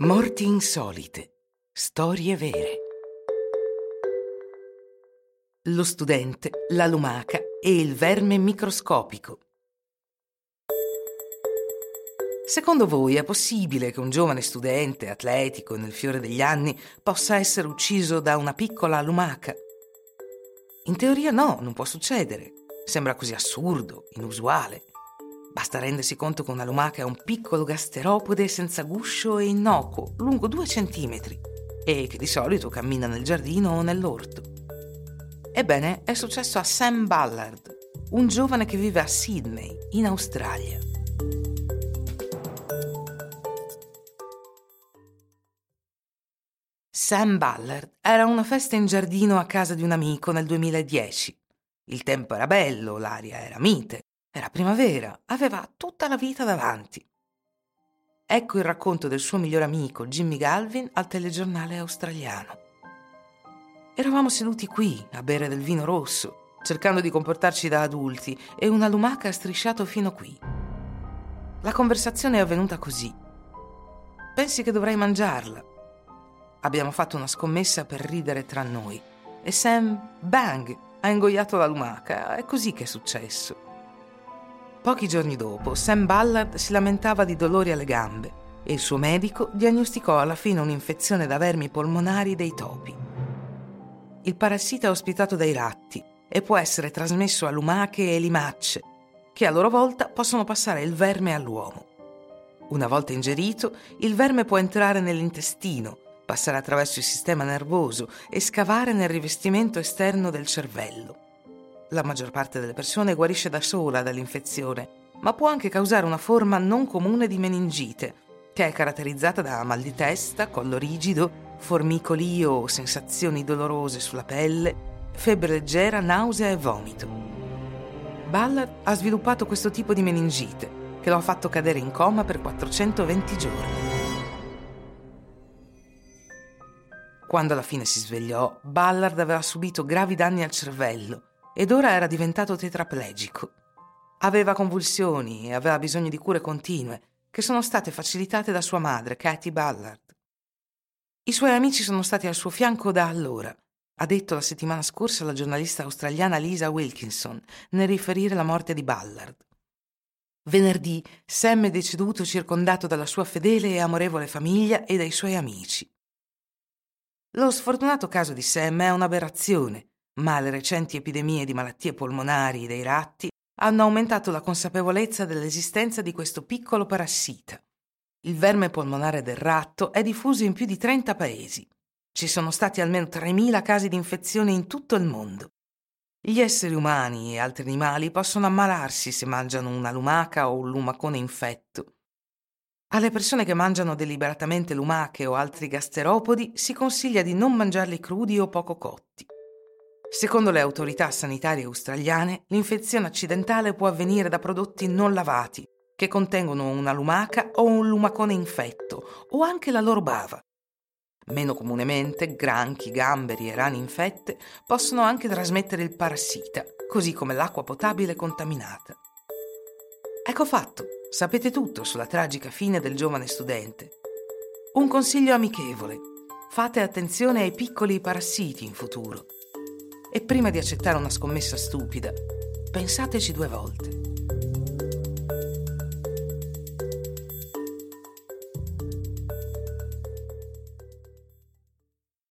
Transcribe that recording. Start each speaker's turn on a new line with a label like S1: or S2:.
S1: Morti insolite. Storie vere. Lo studente, la lumaca e il verme microscopico. Secondo voi è possibile che un giovane studente atletico nel fiore degli anni possa essere ucciso da una piccola lumaca? In teoria no, non può succedere. Sembra così assurdo, inusuale. Basta rendersi conto che una lumaca è un piccolo gasteropode senza guscio e innocuo, lungo due centimetri, e che di solito cammina nel giardino o nell'orto. Ebbene, è successo a Sam Ballard, un giovane che vive a Sydney, in Australia. Sam Ballard era a una festa in giardino a casa di un amico nel 2010. Il tempo era bello, l'aria era mite era primavera, aveva tutta la vita davanti. Ecco il racconto del suo migliore amico Jimmy Galvin al telegiornale australiano. Eravamo seduti qui a bere del vino rosso, cercando di comportarci da adulti, e una lumaca ha strisciato fino qui. La conversazione è avvenuta così. Pensi che dovrei mangiarla? Abbiamo fatto una scommessa per ridere tra noi e Sam, bang, ha ingoiato la lumaca. È così che è successo. Pochi giorni dopo, Sam Ballard si lamentava di dolori alle gambe e il suo medico diagnosticò alla fine un'infezione da vermi polmonari dei topi. Il parassita è ospitato dai ratti e può essere trasmesso a lumache e limacce, che a loro volta possono passare il verme all'uomo. Una volta ingerito, il verme può entrare nell'intestino, passare attraverso il sistema nervoso e scavare nel rivestimento esterno del cervello. La maggior parte delle persone guarisce da sola dall'infezione, ma può anche causare una forma non comune di meningite, che è caratterizzata da mal di testa, collo rigido, formicoli o sensazioni dolorose sulla pelle, febbre leggera, nausea e vomito. Ballard ha sviluppato questo tipo di meningite, che lo ha fatto cadere in coma per 420 giorni. Quando alla fine si svegliò, Ballard aveva subito gravi danni al cervello ed ora era diventato tetraplegico. Aveva convulsioni e aveva bisogno di cure continue, che sono state facilitate da sua madre, Katie Ballard. I suoi amici sono stati al suo fianco da allora, ha detto la settimana scorsa la giornalista australiana Lisa Wilkinson nel riferire la morte di Ballard. Venerdì Sam è deceduto circondato dalla sua fedele e amorevole famiglia e dai suoi amici. Lo sfortunato caso di Sam è un'aberrazione ma le recenti epidemie di malattie polmonari dei ratti hanno aumentato la consapevolezza dell'esistenza di questo piccolo parassita. Il verme polmonare del ratto è diffuso in più di 30 paesi. Ci sono stati almeno 3.000 casi di infezione in tutto il mondo. Gli esseri umani e altri animali possono ammalarsi se mangiano una lumaca o un lumacone infetto. Alle persone che mangiano deliberatamente lumache o altri gasteropodi si consiglia di non mangiarli crudi o poco cotti. Secondo le autorità sanitarie australiane, l'infezione accidentale può avvenire da prodotti non lavati, che contengono una lumaca o un lumacone infetto, o anche la loro bava. Meno comunemente, granchi, gamberi e rane infette possono anche trasmettere il parassita, così come l'acqua potabile contaminata. Ecco fatto, sapete tutto sulla tragica fine del giovane studente. Un consiglio amichevole. Fate attenzione ai piccoli parassiti in futuro. E prima di accettare una scommessa stupida, pensateci due volte.